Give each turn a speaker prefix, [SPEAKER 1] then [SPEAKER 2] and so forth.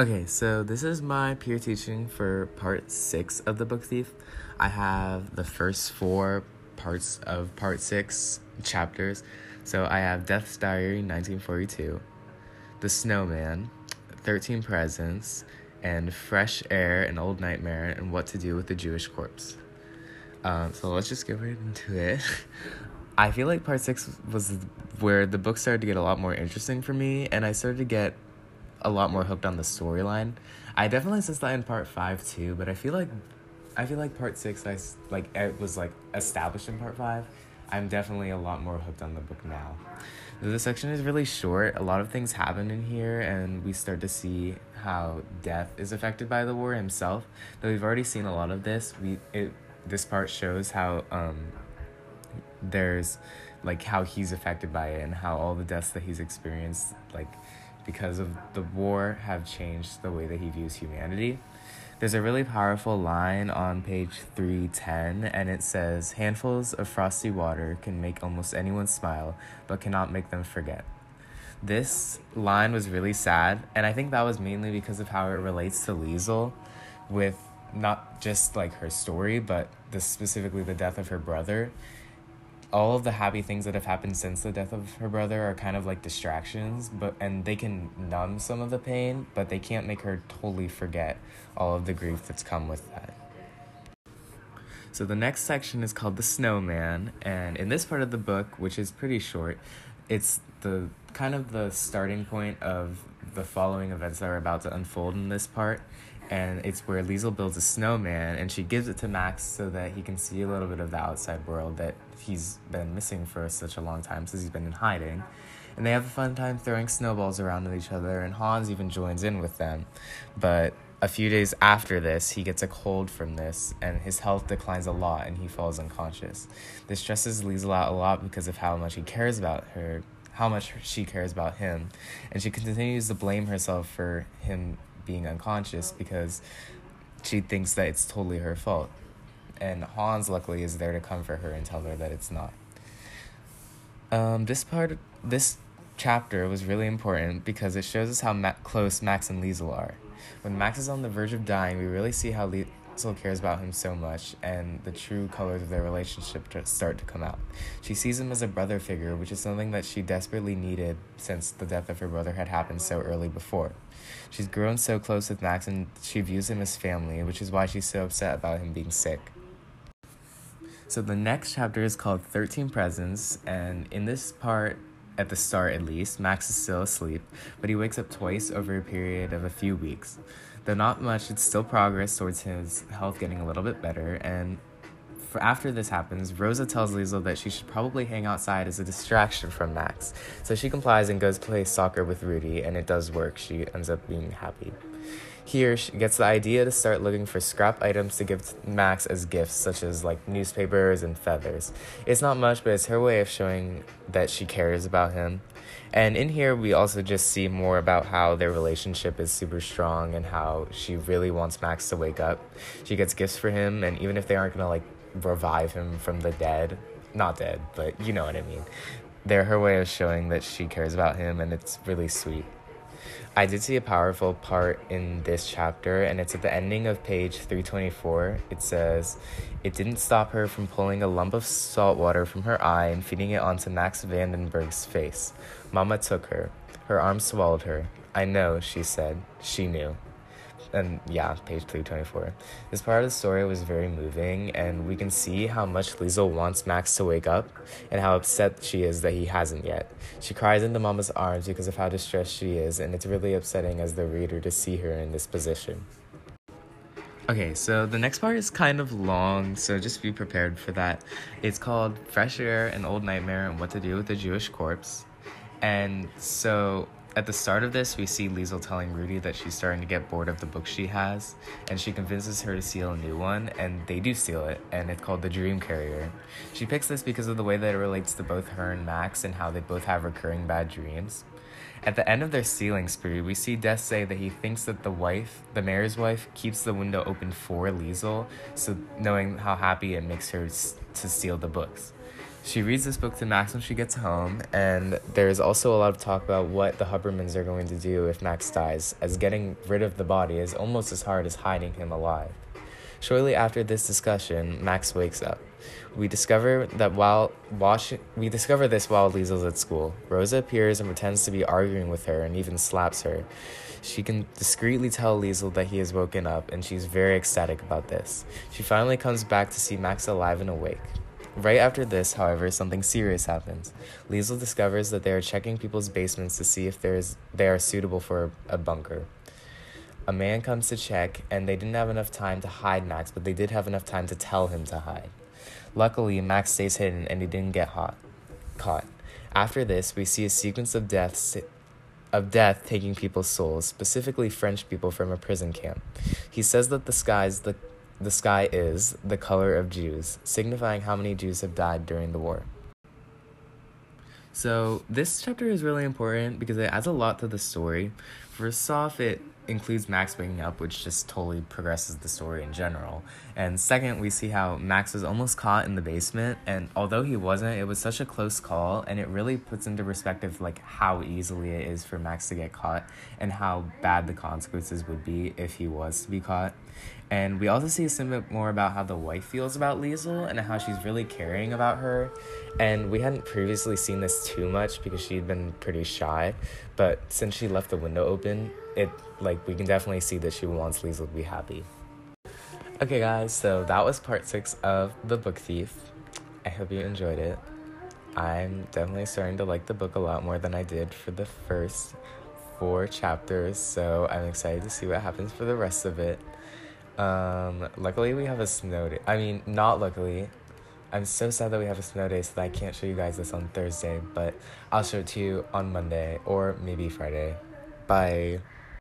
[SPEAKER 1] Okay, so this is my peer teaching for part six of the book thief. I have the first four parts of part six chapters. So I have Death's Diary 1942, The Snowman, 13 Presents, and Fresh Air, An Old Nightmare, and What to Do with the Jewish Corpse. Um, so let's just get right into it. I feel like part six was where the book started to get a lot more interesting for me, and I started to get a lot more hooked on the storyline. I definitely sensed that in part five too, but I feel like I feel like part six I like it was like established in part five. I'm definitely a lot more hooked on the book now. The section is really short. A lot of things happen in here, and we start to see how death is affected by the war himself. Though we've already seen a lot of this, we it this part shows how um there's like how he's affected by it and how all the deaths that he's experienced like because of the war have changed the way that he views humanity. There's a really powerful line on page 310, and it says Handfuls of frosty water can make almost anyone smile, but cannot make them forget. This line was really sad, and I think that was mainly because of how it relates to Liesel with not just like her story, but the specifically the death of her brother all of the happy things that have happened since the death of her brother are kind of like distractions but and they can numb some of the pain but they can't make her totally forget all of the grief that's come with that. So the next section is called the snowman and in this part of the book which is pretty short it's the kind of the starting point of the following events that are about to unfold in this part and it's where Liesel builds a snowman and she gives it to Max so that he can see a little bit of the outside world that he's been missing for such a long time since he's been in hiding. And they have a fun time throwing snowballs around at each other, and Hans even joins in with them. But a few days after this, he gets a cold from this, and his health declines a lot, and he falls unconscious. This stresses Liesel out a lot because of how much he cares about her, how much she cares about him, and she continues to blame herself for him being unconscious because she thinks that it's totally her fault. And Hans, luckily, is there to comfort her and tell her that it's not. Um, this part, this chapter was really important because it shows us how ma- close Max and Liesel are. When Max is on the verge of dying, we really see how still cares about him so much, and the true colors of their relationship start to come out. She sees him as a brother figure, which is something that she desperately needed since the death of her brother had happened so early before. She's grown so close with Max, and she views him as family, which is why she's so upset about him being sick. So the next chapter is called 13 Presents, and in this part, at the start at least, Max is still asleep, but he wakes up twice over a period of a few weeks. Though not much, it's still progress towards his health getting a little bit better. And for after this happens, Rosa tells Liesel that she should probably hang outside as a distraction from Max. So she complies and goes play soccer with Rudy, and it does work. She ends up being happy. Here, she gets the idea to start looking for scrap items to give Max as gifts, such as like newspapers and feathers. It's not much, but it's her way of showing that she cares about him. And in here, we also just see more about how their relationship is super strong and how she really wants Max to wake up. She gets gifts for him, and even if they aren't gonna like revive him from the dead, not dead, but you know what I mean, they're her way of showing that she cares about him, and it's really sweet. I did see a powerful part in this chapter, and it's at the ending of page 324. It says, It didn't stop her from pulling a lump of salt water from her eye and feeding it onto Max Vandenburg's face. Mama took her. Her arm swallowed her. I know, she said. She knew and yeah, page 324. This part of the story was very moving, and we can see how much Liesel wants Max to wake up and how upset she is that he hasn't yet. She cries into Mama's arms because of how distressed she is, and it's really upsetting as the reader to see her in this position. Okay, so the next part is kind of long, so just be prepared for that. It's called Fresh Air, An Old Nightmare, and What to Do with a Jewish Corpse. And so at the start of this, we see Liesel telling Rudy that she's starting to get bored of the book she has, and she convinces her to steal a new one, and they do steal it, and it's called The Dream Carrier. She picks this because of the way that it relates to both her and Max and how they both have recurring bad dreams. At the end of their stealing spree, we see Death say that he thinks that the wife, the mayor's wife, keeps the window open for Liesel, so knowing how happy it makes her to steal the books. She reads this book to Max when she gets home, and there's also a lot of talk about what the Hubermanns are going to do if Max dies, as getting rid of the body is almost as hard as hiding him alive. Shortly after this discussion, Max wakes up. We discover that while wash- we discover this while Liesel's at school. Rosa appears and pretends to be arguing with her and even slaps her. She can discreetly tell Liesel that he has woken up, and she's very ecstatic about this. She finally comes back to see Max alive and awake. Right after this, however, something serious happens. Liesel discovers that they are checking people's basements to see if there's, they are suitable for a bunker. A man comes to check, and they didn't have enough time to hide Max, but they did have enough time to tell him to hide. Luckily, Max stays hidden and he didn't get hot, caught. After this, we see a sequence of deaths of death taking people's souls, specifically French people from a prison camp. He says that the sky's the the sky is the color of Jews, signifying how many Jews have died during the war. So, this chapter is really important because it adds a lot to the story. First off, it includes Max waking up, which just totally progresses the story in general. And second, we see how Max was almost caught in the basement, and although he wasn't, it was such a close call, and it really puts into perspective like how easily it is for Max to get caught and how bad the consequences would be if he was to be caught. And we also see a little bit more about how the wife feels about Liesel and how she's really caring about her. And we hadn't previously seen this too much because she'd been pretty shy, but since she left the window open, it like we can definitely see that she wants Liesel to be happy. Okay, guys, so that was part six of The Book Thief. I hope you enjoyed it. I'm definitely starting to like the book a lot more than I did for the first four chapters, so I'm excited to see what happens for the rest of it. Um, luckily, we have a snow day. I mean, not luckily. I'm so sad that we have a snow day, so that I can't show you guys this on Thursday, but I'll show it to you on Monday or maybe Friday. Bye.